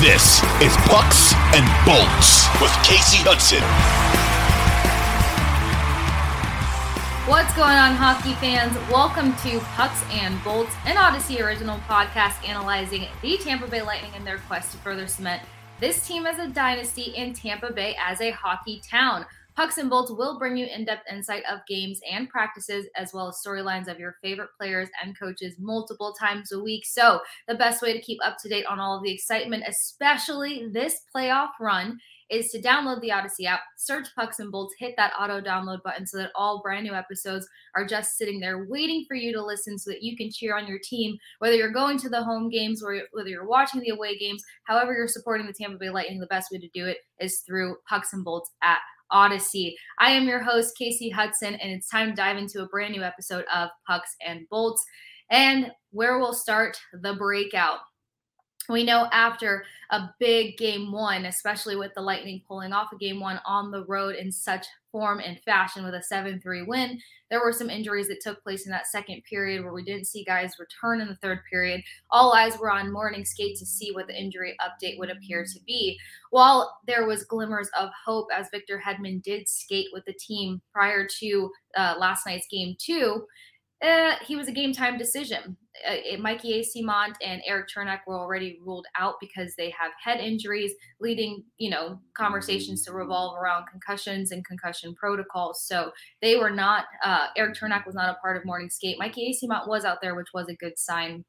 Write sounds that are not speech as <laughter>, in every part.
This is Pucks and Bolts with Kasey Hudson. What's going on, hockey fans? Welcome to Pucks and Bolts, an Audacy original podcast analyzing the Tampa Bay Lightning and their quest to further cement this team as a dynasty and Tampa Bay as a hockey town. Pucks and Bolts will bring you in depth insight of games and practices, as well as storylines of your favorite players and coaches multiple times a week. So, the best way to keep up to date on all of the excitement, especially this playoff run, is to download the Audacy app, search Pucks and Bolts, hit that auto download button so that all brand new episodes are just sitting there waiting for you to listen so that you can cheer on your team, whether you're going to the home games or whether you're watching the away games, however you're supporting the Tampa Bay Lightning, the best way to do it is through Pucks and Bolts app. Audacy. I am your host, Kasey Hudson, and it's time to dive into a brand new episode of Pucks and Bolts. And where we'll start the breakout. We know after a big game one, especially with the Lightning pulling off a game one on the road in such form and fashion with a 7 3 win, there were some injuries that took place in that second period where we didn't see guys return in the third period. All eyes were on morning skate to see what the injury update would appear to be. While there was glimmers of hope as Victor Hedman did skate with the team prior to uh, last night's game two, uh, he was a game time decision. Uh, Mikey Eyssimont and Erik Cernak were already ruled out because they have head injuries, leading you know conversations to revolve around concussions and concussion protocols. So they were not. Uh, Erik Cernak was not a part of morning skate. Mikey Eyssimont was out there, which was a good sign.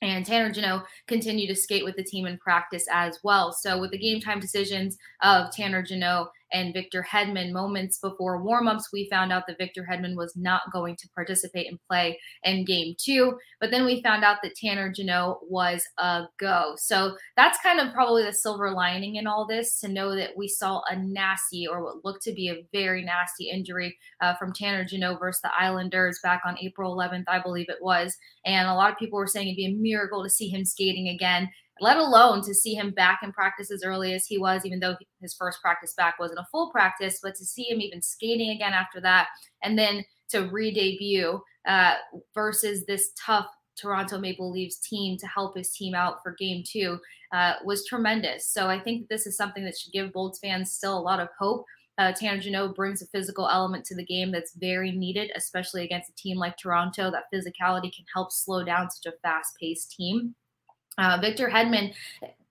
And Tanner Jeannot continued to skate with the team in practice as well. So, with the game time decisions of Tanner Jeannot and Victor Hedman. Moments before warmups, we found out that Victor Hedman was not going to participate and play in game two. But then we found out that Tanner Jeannot was a go. So that's kind of probably the silver lining in all this to know that we saw a nasty or what looked to be a very nasty injury uh, from Tanner Jeannot versus the Islanders back on April 11th, I believe it was. And a lot of people were saying it'd be a miracle to see him skating again let alone to see him back in practice as early as he was, even though his first practice back wasn't a full practice, but to see him even skating again after that, and then to re debut uh, versus this tough Toronto Maple Leafs team to help his team out for game two uh, was tremendous. So I think this is something that should give Bolts fans still a lot of hope. Uh, Tanner Jeannot brings a physical element to the game that's very needed, especially against a team like Toronto. That physicality can help slow down such a fast paced team. Uh, Victor Hedman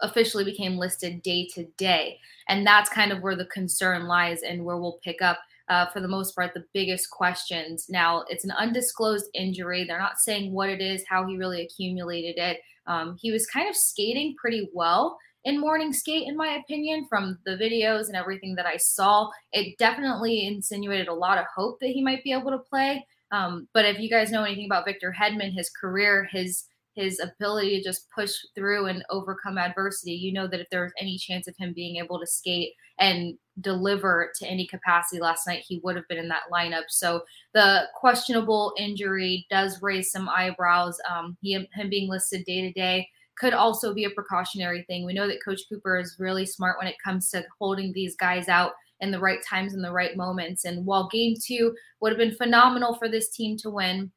officially became listed day to day. And that's kind of where the concern lies and where we'll pick up, uh, for the most part, the biggest questions. Now, it's an undisclosed injury. They're not saying what it is, how he really accumulated it. Um, he was kind of skating pretty well in morning skate, in my opinion, from the videos and everything that I saw. It definitely insinuated a lot of hope that he might be able to play. Um, but if you guys know anything about Victor Hedman, his career, his his ability to just push through and overcome adversity, you know that if there was any chance of him being able to skate and deliver to any capacity last night, he would have been in that lineup. So the questionable injury does raise some eyebrows. Um, he, him being listed day to day could also be a precautionary thing. We know that Coach Cooper is really smart when it comes to holding these guys out in the right times and the right moments. And while game two would have been phenomenal for this team to win,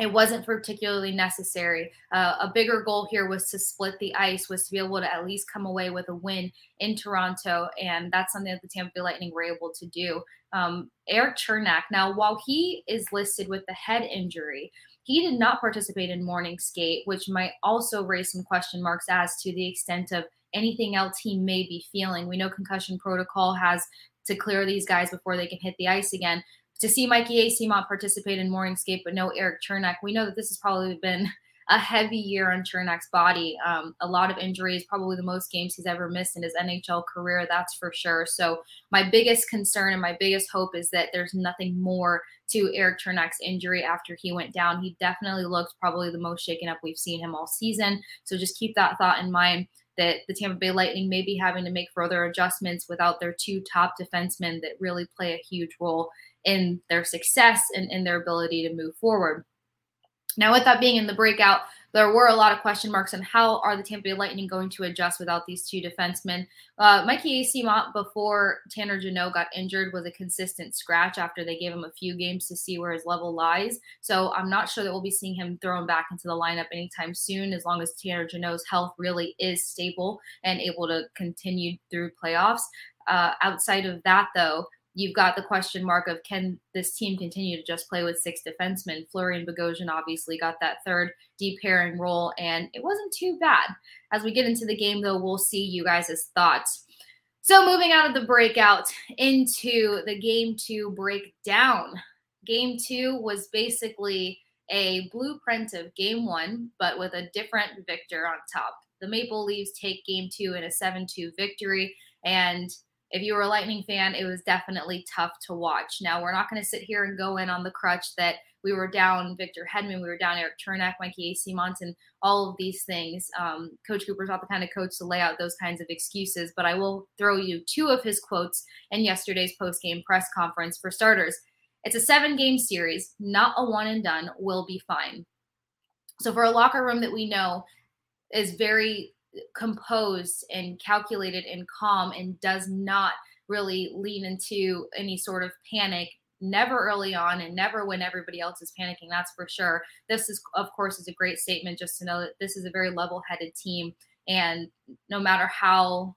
it wasn't particularly necessary. Uh, a bigger goal here was to split the ice, was to be able to at least come away with a win in Toronto, and that's something that the Tampa Bay Lightning were able to do. Um, Erik Cernak, now while he is listed with the head injury, he did not participate in morning skate, which might also raise some question marks as to the extent of anything else he may be feeling. We know concussion protocol has to clear these guys before they can hit the ice again to see Mikey Eyssimont participate in morning skate, but no Erik Cernak, we know that this has probably been a heavy year on Cernak's body. Um, a lot of injuries, probably the most games he's ever missed in his NHL career, that's for sure. So, my biggest concern and my biggest hope is that there's nothing more to Erik Cernak's injury after he went down. He definitely looked probably the most shaken up we've seen him all season. So, just keep that thought in mind that the Tampa Bay Lightning may be having to make further adjustments without their two top defensemen that really play a huge role in their success and in their ability to move forward. Now, with that being in the breakout, there were a lot of question marks on how are the Tampa Bay Lightning going to adjust without these two defensemen. Uh, Mikey Eyssimont, before Tanner Jeannot got injured, was a consistent scratch after they gave him a few games to see where his level lies. So I'm not sure that we'll be seeing him thrown back into the lineup anytime soon, as long as Tanner Jeannot's health really is stable and able to continue through playoffs. Uh, outside of that, though, you've got the question mark of can this team continue to just play with six defensemen? Fleury and Bogosian obviously got that third deep pairing role, and it wasn't too bad. As we get into the game, though, we'll see you guys' thoughts. So, moving out of the breakout into the game two breakdown. Game two was basically a blueprint of game one, but with a different victor on top. The Maple Leafs take game two in a 7 2 victory. And if you were a Lightning fan, it was definitely tough to watch. Now, we're not going to sit here and go in on the crutch that we were down Victor Hedman, we were down Erik Cernak, Mikey Eyssimont, and all of these things. Um, coach Cooper's not the kind of coach to lay out those kinds of excuses, but I will throw you two of his quotes in yesterday's post-game press conference. For starters, it's a seven-game series, not a one and done. Will be fine. So for a locker room that we know is very composed and calculated and calm and does not really lean into any sort of panic never early on and never when everybody else is panicking that's for sure. This is of course is a great statement just to know that this is a very level-headed team and no matter how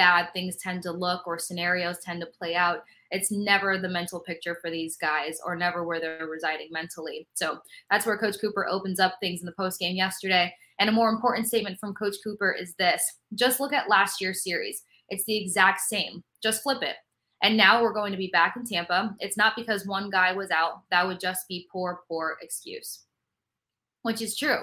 bad things tend to look or scenarios tend to play out. It's never the mental picture for these guys or never where they're residing mentally. So that's where Coach Cooper opens up things in the post game yesterday. And a more important statement from Coach Cooper is this just look at last year's series. It's the exact same. Just flip it. And now we're going to be back in Tampa. It's not because one guy was out. That would just be poor, poor excuse, which is true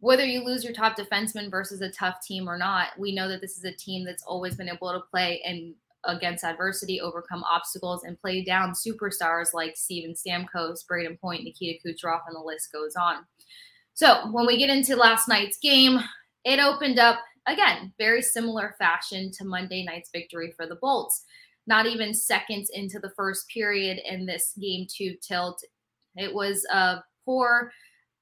whether you lose your top defenseman versus a tough team or not, we know that this is a team that's always been able to play and against adversity, overcome obstacles, and play down superstars like Steven Stamkos, Brayden Point, Nikita Kucherov, and the list goes on. So when we get into last night's game, it opened up again very similar fashion to Monday night's victory for the Bolts. Not even seconds into the first period in this game two tilt, it was a poor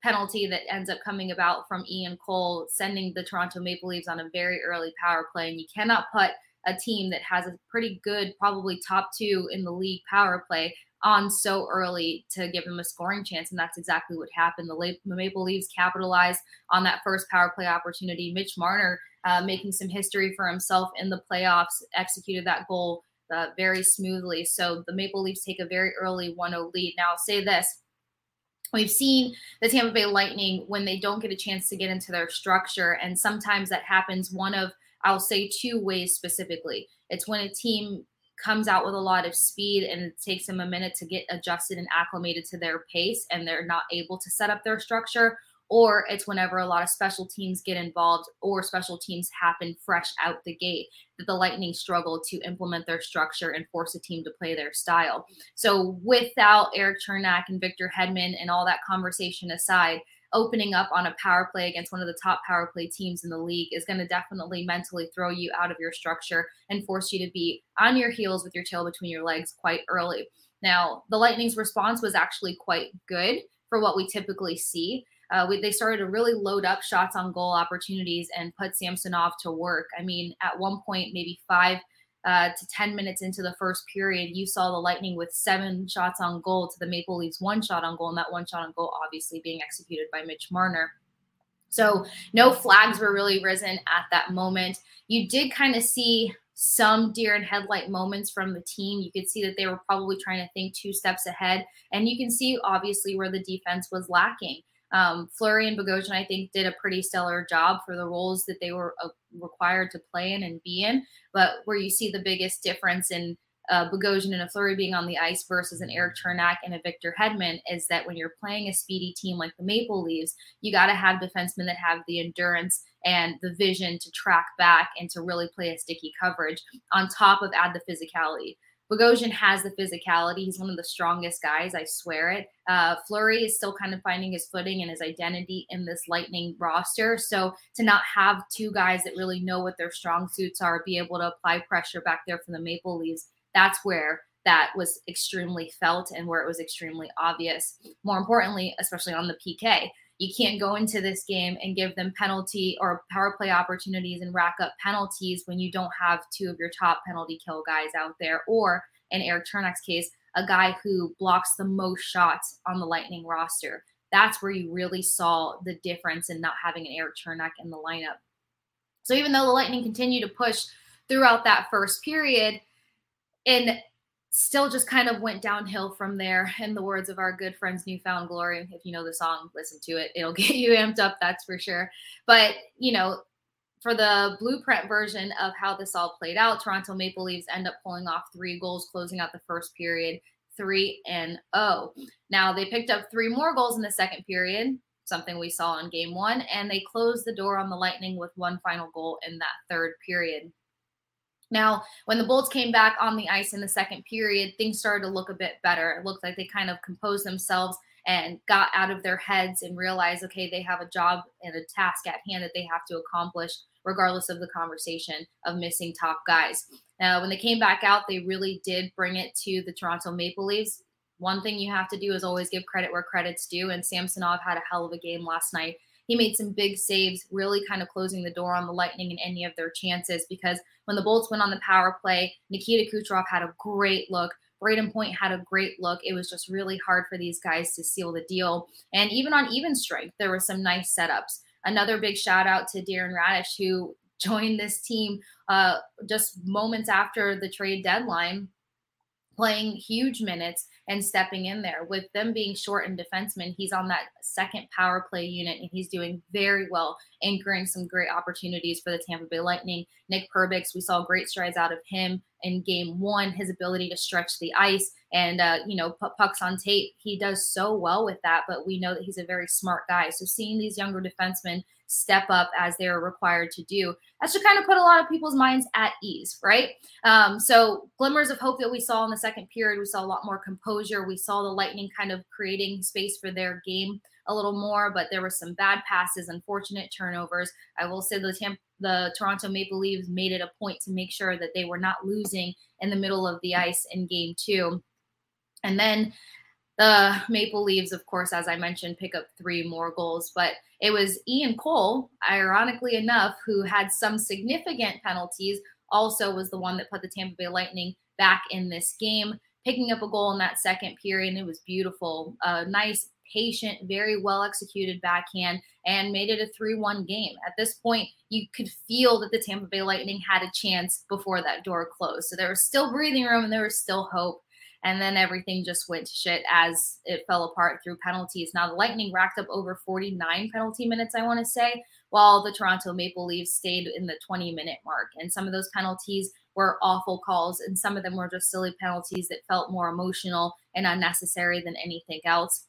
penalty that ends up coming about from Ian Cole sending the Toronto Maple Leafs on a very early power play. And you cannot put a team that has a pretty good, probably top two in the league power play on so early to give them a scoring chance. And that's exactly what happened. The, Maple Leafs capitalized on that first power play opportunity. Mitch Marner uh, making some history for himself in the playoffs, executed that goal uh, very smoothly. So the Maple Leafs take a very early 1 0 lead. Now, I'll say this We've seen the Tampa Bay Lightning when they don't get a chance to get into their structure. And sometimes that happens one of, I'll say, two ways specifically. It's when a team comes out with a lot of speed and it takes them a minute to get adjusted and acclimated to their pace and they're not able to set up their structure or it's whenever a lot of special teams get involved or special teams happen fresh out the gate that the Lightning struggle to implement their structure and force a team to play their style. So without Erik Cernak and Victor Hedman and all that conversation aside, opening up on a power play against one of the top power play teams in the league is going to definitely mentally throw you out of your structure and force you to be on your heels with your tail between your legs quite early. Now, the Lightning's response was actually quite good for what we typically see uh, we, they started to really load up shots on goal opportunities and put Samsonov to work. I mean, at one point, maybe five uh, to 10 minutes into the first period, you saw the Lightning with seven shots on goal to the Maple Leafs one shot on goal, and that one shot on goal obviously being executed by Mitch Marner. So no flags were really risen at that moment. You did kind of see some deer and headlight moments from the team. You could see that they were probably trying to think two steps ahead. And you can see obviously where the defense was lacking. Um, Fleury and Bogosian, I think, did a pretty stellar job for the roles that they were uh, required to play in and be in. But where you see the biggest difference in uh, Bogosian and a Fleury being on the ice versus an Erik Cernak and a Victor Hedman is that when you're playing a speedy team like the Maple Leafs, you got to have defensemen that have the endurance and the vision to track back and to really play a sticky coverage on top of add the physicality. Bogosian has the physicality. He's one of the strongest guys. I swear it. Uh, Fleury is still kind of finding his footing and his identity in this Lightning roster. So to not have two guys that really know what their strong suits are, be able to apply pressure back there from the Maple Leafs, that's where that was extremely felt and where it was extremely obvious. More importantly, especially on the PK, you can't go into this game and give them penalty or power play opportunities and rack up penalties when you don't have two of your top penalty kill guys out there, or in Erik Cernak's case, a guy who blocks the most shots on the Lightning roster. That's where you really saw the difference in not having an Erik Cernak in the lineup. So even though the Lightning continued to push throughout that first period, and still just kind of went downhill from there. In the words of our good friends, New Found Glory, if you know the song, listen to it. It'll <laughs> get you amped up, that's for sure. But, you know, for the blueprint version of how this all played out, Toronto Maple Leafs end up pulling off three goals, closing out the first period, three and oh. Now they picked up three more goals in the second period, something we saw in game one, and they closed the door on the Lightning with one final goal in that third period. Now, when the Bolts came back on the ice in the second period, things started to look a bit better. It looked like they kind of composed themselves and got out of their heads and realized, okay, they have a job and a task at hand that they have to accomplish, regardless of the conversation of missing top guys. Now, when they came back out, they really did bring it to the Toronto Maple Leafs. One thing you have to do is always give credit where credit's due, and Samsonov had a hell of a game last night. He made some big saves, really kind of closing the door on the Lightning and any of their chances because when the Bolts went on the power play, Nikita Kucherov had a great look. Brayden Point had a great look. It was just really hard for these guys to seal the deal. And even on even strength, there were some nice setups. Another big shout out to Darren Raddysh, who <laughs> joined this team uh, just moments after the trade deadline, playing huge minutes and stepping in there. With them being short and defenseman, he's on that second power play unit and he's doing very well, anchoring some great opportunities for the Tampa Bay Lightning. Nick Perbix, we saw great strides out of him in game one, his ability to stretch the ice and, uh, you know, put pucks on tape. He does so well with that, but we know that he's a very smart guy. So seeing these younger defensemen step up as they're required to do. That should kind of put a lot of people's minds at ease, right? Um, so, glimmers of hope that we saw in the second period, we saw a lot more composure. We saw the Lightning kind of creating space for their game a little more, but there were some bad passes, unfortunate turnovers. I will say the Tampa the Toronto Maple Leafs made it a point to make sure that they were not losing in the middle of the ice in game two. And then the Maple Leafs, of course, as I mentioned, pick up three more goals, but it was Ian Cole, ironically enough, who had some significant penalties, also was the one that put the Tampa Bay Lightning back in this game, picking up a goal in that second period. And it was beautiful. A nice, patient, very well executed backhand and made it a 3 1 game. At this point, you could feel that the Tampa Bay Lightning had a chance before that door closed. So there was still breathing room and there was still hope and then everything just went to shit as it fell apart through penalties. Now the Lightning racked up over 49 penalty minutes, I want to say, while the Toronto Maple Leafs stayed in the 20 minute mark. And some of those penalties were awful calls, and some of them were just silly penalties that felt more emotional and unnecessary than anything else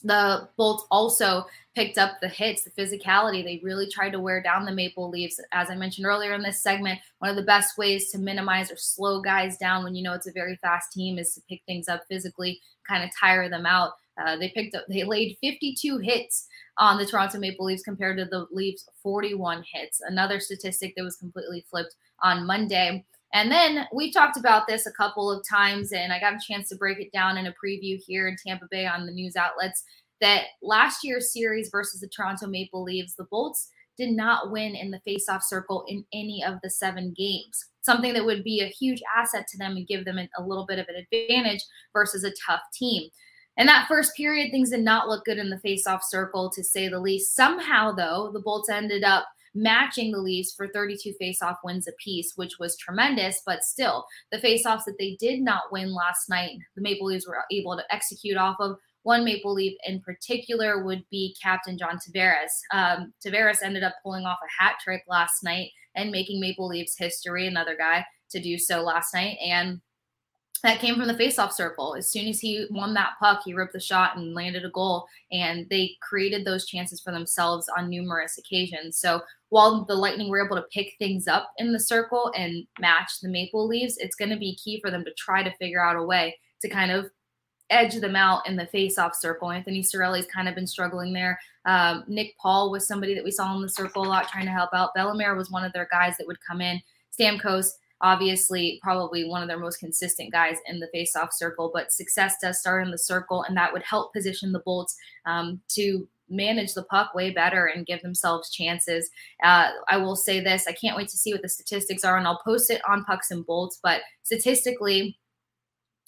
the Bolts also picked up the hits, the physicality. They really tried to wear down the Maple Leafs. As I mentioned earlier in this segment, one of the best ways to minimize or slow guys down when you know it's a very fast team is to pick things up physically, kind of tire them out. Uh, they picked up, they laid 52 hits on the Toronto Maple Leafs compared to the Leafs 41 hits. Another statistic that was completely flipped on Monday. And then we talked about this a couple of times, and I got a chance to break it down in a preview here in Tampa Bay on the news outlets. That last year's series versus the Toronto Maple Leafs, the Bolts did not win in the faceoff circle in any of the seven games. Something that would be a huge asset to them and give them a little bit of an advantage versus a tough team. In that first period, things did not look good in the faceoff circle, to say the least. Somehow, though, the Bolts ended up matching the Leafs for 32 faceoff wins apiece, which was tremendous. But still, the faceoffs that they did not win last night, the Maple Leafs were able to execute off of. One Maple Leaf in particular would be Captain John Tavares. Um, Tavares ended up pulling off a hat trick last night and making Maple Leafs history, another guy to do so last night. And that came from the faceoff circle. As soon as he won that puck, he ripped the shot and landed a goal. And they created those chances for themselves on numerous occasions. So while the Lightning were able to pick things up in the circle and match the Maple leaves, it's going to be key for them to try to figure out a way to kind of edge them out in the face-off circle. Anthony Cirelli's kind of been struggling there. Um, Nick Paul was somebody that we saw in the circle a lot trying to help out. Bellemare was one of their guys that would come in. Stamkos obviously probably one of their most consistent guys in the face-off circle, but success does start in the circle, and that would help position the Bolts um, to manage the puck way better and give themselves chances. Uh, I will say this: I can't wait to see what the statistics are, and I'll post it on Pucks and Bolts. But statistically,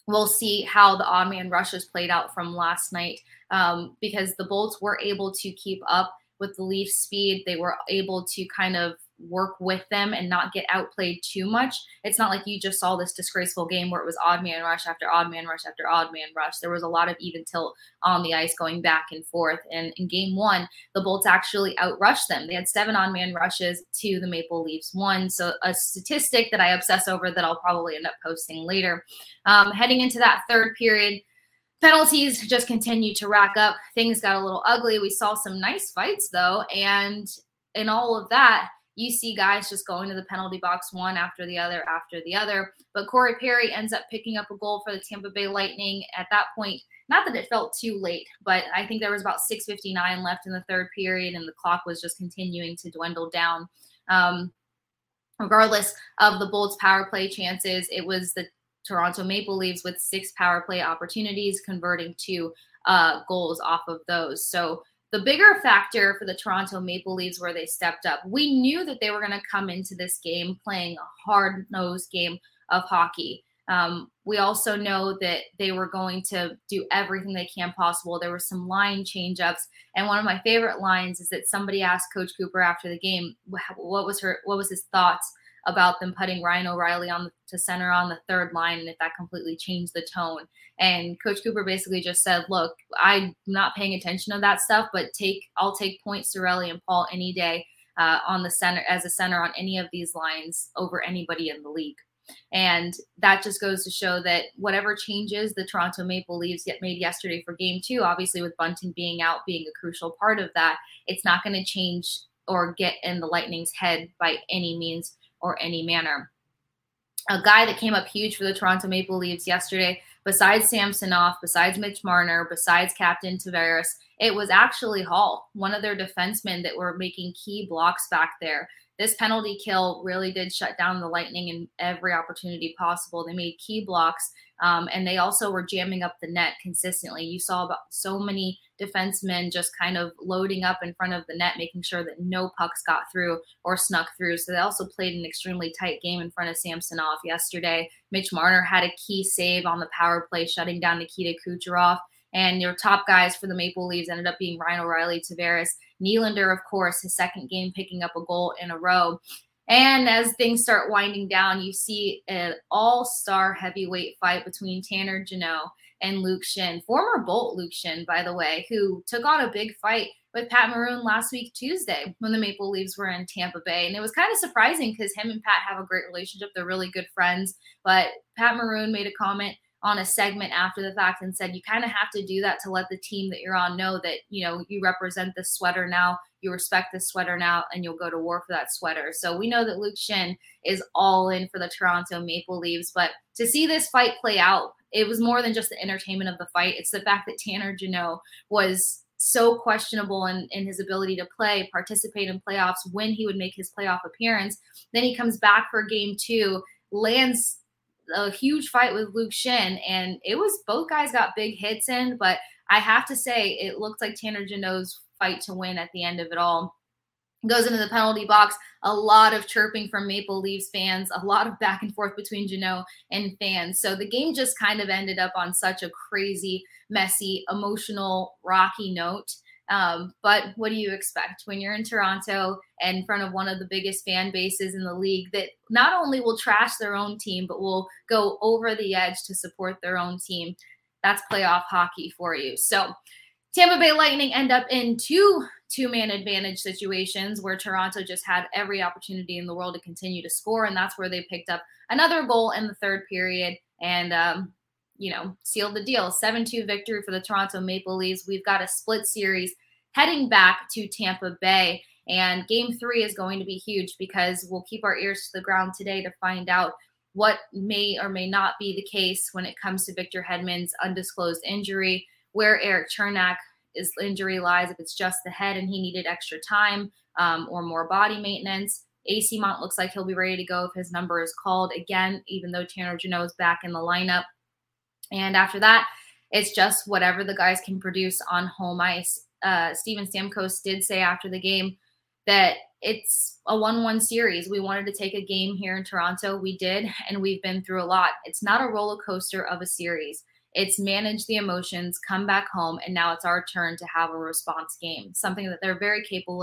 we'll see how the odd man rushes played out from last night um, because the Bolts were able to keep up with the Leafs' speed. They were able to kind of work with them and not get outplayed too much. It's not like you just saw this disgraceful game where it was odd man rush after odd man rush after odd man rush. There was a lot of even tilt on the ice going back and forth. And in game one, the Bolts actually outrushed them. They had seven on man rushes to the Maple Leafs one. So a statistic that I obsess over that I'll probably end up posting later. Um, heading into that third period, penalties just continued to rack up. Things got a little ugly. We saw some nice fights though. And in all of that, you see guys just going to the penalty box one after the other after the other. But Corey Perry ends up picking up a goal for the Tampa Bay Lightning at that point. Not that it felt too late, but I think there was about 6:59 left in the third period, and the clock was just continuing to dwindle down. Um, regardless of the Bolts' power play chances, it was the Toronto Maple Leafs with six power play opportunities, converting two uh, goals off of those. So the bigger factor for the Toronto Maple Leafs where they stepped up, we knew that they were going to come into this game playing a hard nosed game of hockey. Um, we also know that they were going to do everything they can possible. There were some line changeups, and one of my favorite lines is that somebody asked Coach Cooper after the game, "What was her? What was his thoughts about them putting Ryan O'Reilly on the, to center on the third line and if that completely changed the tone. And Coach Cooper basically just said, "Look, I'm not paying attention to that stuff, but take I'll take points Cirelli and Paul any day uh, on the center as a center on any of these lines over anybody in the league." And that just goes to show that whatever changes the Toronto Maple Leafs get made yesterday for game two, obviously with Bunting being out being a crucial part of that, it's not going to change or get in the Lightning's head by any means or any manner. A guy that came up huge for the Toronto Maple Leafs yesterday, besides Samsonov, besides Mitch Marner, besides Captain Tavares, it was actually Holl, one of their defensemen that were making key blocks back there this penalty kill really did shut down the Lightning in every opportunity possible. They made key blocks, um, and they also were jamming up the net consistently. You saw about so many defensemen just kind of loading up in front of the net, making sure that no pucks got through or snuck through. So they also played an extremely tight game in front of Samsonov yesterday. Mitch Marner had a key save on the power play, shutting down Nikita Kucherov. And your top guys for the Maple Leafs ended up being Ryan O'Reilly, Tavares, Nylander, of course, his second game picking up a goal in a row. And as things start winding down, you see an all star heavyweight fight between Tanner Jeannot and Luke Schenn, former Bolt Luke Schenn, by the way, who took on a big fight with Pat Maroon last week, Tuesday, when the Maple Leafs were in Tampa Bay. And it was kind of surprising because him and Pat have a great relationship. They're really good friends. But Pat Maroon made a comment on a segment after the fact and said you kind of have to do that to let the team that you're on know that you know you represent this sweater now you respect this sweater now and you'll go to war for that sweater so we know that luke schenn is all in for the toronto maple leafs but to see this fight play out it was more than just the entertainment of the fight it's the fact that tanner jeannot was so questionable in, in his ability to play participate in playoffs when he would make his playoff appearance then he comes back for game two lands a huge fight with Luke Schenn, and it was both guys got big hits in, but I have to say it looked like Tanner Jeannot's fight to win at the end of it all. Goes into the penalty box. A lot of chirping from Maple Leafs fans, a lot of back and forth between Jeannot and fans. So the game just kind of ended up on such a crazy, messy, emotional, rocky note. Um, but what do you expect when you're in Toronto and in front of one of the biggest fan bases in the league that not only will trash their own team, but will go over the edge to support their own team? That's playoff hockey for you. So Tampa Bay Lightning end up in two two man advantage situations where Toronto just had every opportunity in the world to continue to score. And that's where they picked up another goal in the third period and, um, you know, sealed the deal. 7 2 victory for the Toronto Maple Leafs. We've got a split series heading back to Tampa Bay. And game three is going to be huge because we'll keep our ears to the ground today to find out what may or may not be the case when it comes to Victor Hedman's undisclosed injury, where Erik Cernak his injury lies, if it's just the head and he needed extra time um, or more body maintenance. Eyssimont looks like he'll be ready to go if his number is called again, even though Tanner Jeannot is back in the lineup. And after that, it's just whatever the guys can produce on home ice. Uh, Steven Stamkos did say after the game that it's a 1 1 series. We wanted to take a game here in Toronto. We did, and we've been through a lot. It's not a roller coaster of a series. It's manage the emotions, come back home, and now it's our turn to have a response game, something that they're very capable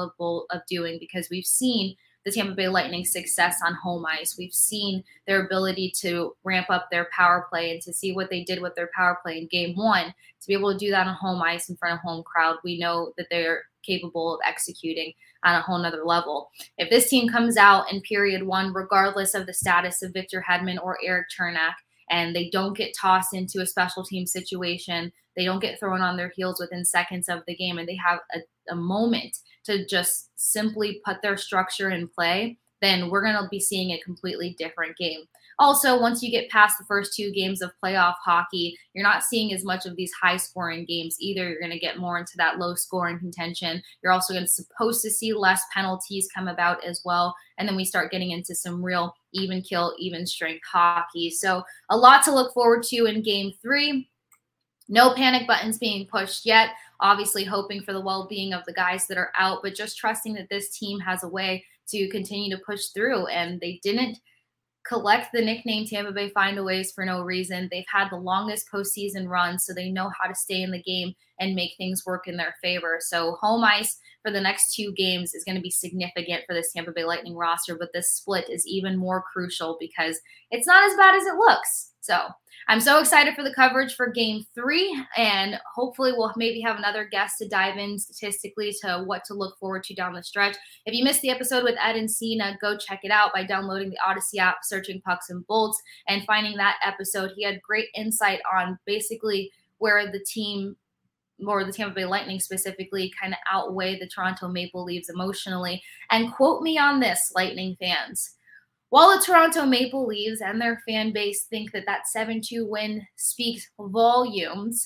of doing because we've seen the Tampa Bay Lightning success on home ice. We've seen their ability to ramp up their power play and to see what they did with their power play in game one. To be able to do that on home ice in front of home crowd, we know that they're capable of executing on a whole nother level. If this team comes out in period one, regardless of the status of Victor Hedman or Erik Cernak, and they don't get tossed into a special team situation. They don't get thrown on their heels within seconds of the game, and they have a, a moment to just simply put their structure in play. Then we're going to be seeing a completely different game. Also, once you get past the first two games of playoff hockey, you're not seeing as much of these high scoring games either. You're going to get more into that low scoring contention. You're also going to supposed to see less penalties come about as well. And then we start getting into some real even kill, even strength hockey. So, a lot to look forward to in game three. No panic buttons being pushed yet. Obviously, hoping for the well being of the guys that are out, but just trusting that this team has a way to continue to push through. And they didn't collect the nickname Tampa Bay Findaways for no reason. They've had the longest postseason run, so they know how to stay in the game and make things work in their favor. So, home ice for the next two games is going to be significant for this Tampa Bay Lightning roster, but this split is even more crucial because it's not as bad as it looks. So, I'm so excited for the coverage for game three, and hopefully, we'll maybe have another guest to dive in statistically to what to look forward to down the stretch. If you missed the episode with Ed and Cena, go check it out by downloading the Audacy app, searching Pucks and Bolts, and finding that episode. He had great insight on basically where the team or the Tampa Bay Lightning specifically kind of outweigh the Toronto Maple Leafs emotionally. And quote me on this, Lightning fans. While the Toronto Maple Leafs and their fan base think that that 7 2 win speaks volumes,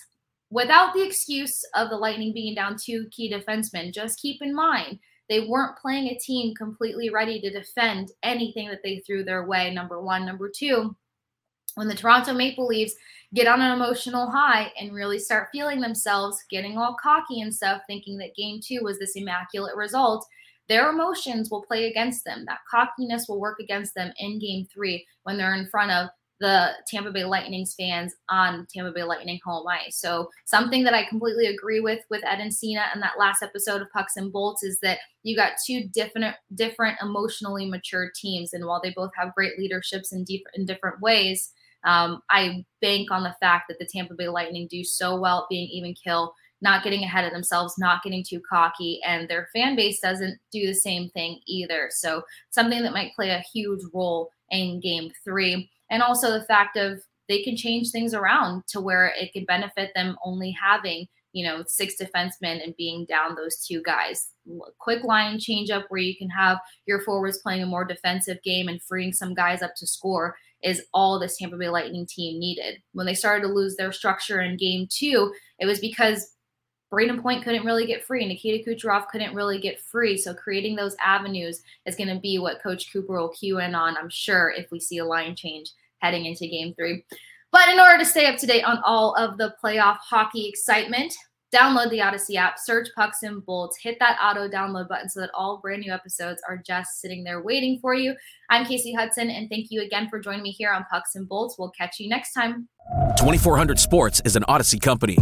without the excuse of the Lightning being down two key defensemen, just keep in mind they weren't playing a team completely ready to defend anything that they threw their way. Number one. Number two, when the Toronto Maple Leafs get on an emotional high and really start feeling themselves getting all cocky and stuff, thinking that game two was this immaculate result, their emotions will play against them. That cockiness will work against them in game three when they're in front of the Tampa Bay Lightning's fans on Tampa Bay Lightning home ice. So something that I completely agree with with Ed and Cena and that last episode of Pucks and Bolts is that you got two different different emotionally mature teams, and while they both have great leaderships in, deep, in different ways, um, I bank on the fact that the Tampa Bay Lightning do so well being even kill not getting ahead of themselves, not getting too cocky, and their fan base doesn't do the same thing either. So, something that might play a huge role in game three. And also the fact of they can change things around to where it could benefit them only having, you know, six defensemen and being down those two guys. Quick line change up where you can have your forwards playing a more defensive game and freeing some guys up to score is all this Tampa Bay Lightning team needed. When they started to lose their structure in game two, it was because Brayden Point couldn't really get free. Nikita Kucherov couldn't really get free. So creating those avenues is going to be what Coach Cooper will cue in on, I'm sure, if we see a line change heading into game three. But in order to stay up to date on all of the playoff hockey excitement, download the Audacy app, search Pucks and Bolts, hit that auto download button so that all brand new episodes are just sitting there waiting for you. I'm Kasey Hudson, and thank you again for joining me here on Pucks and Bolts. We'll catch you next time. 2400 Sports is an Audacy company.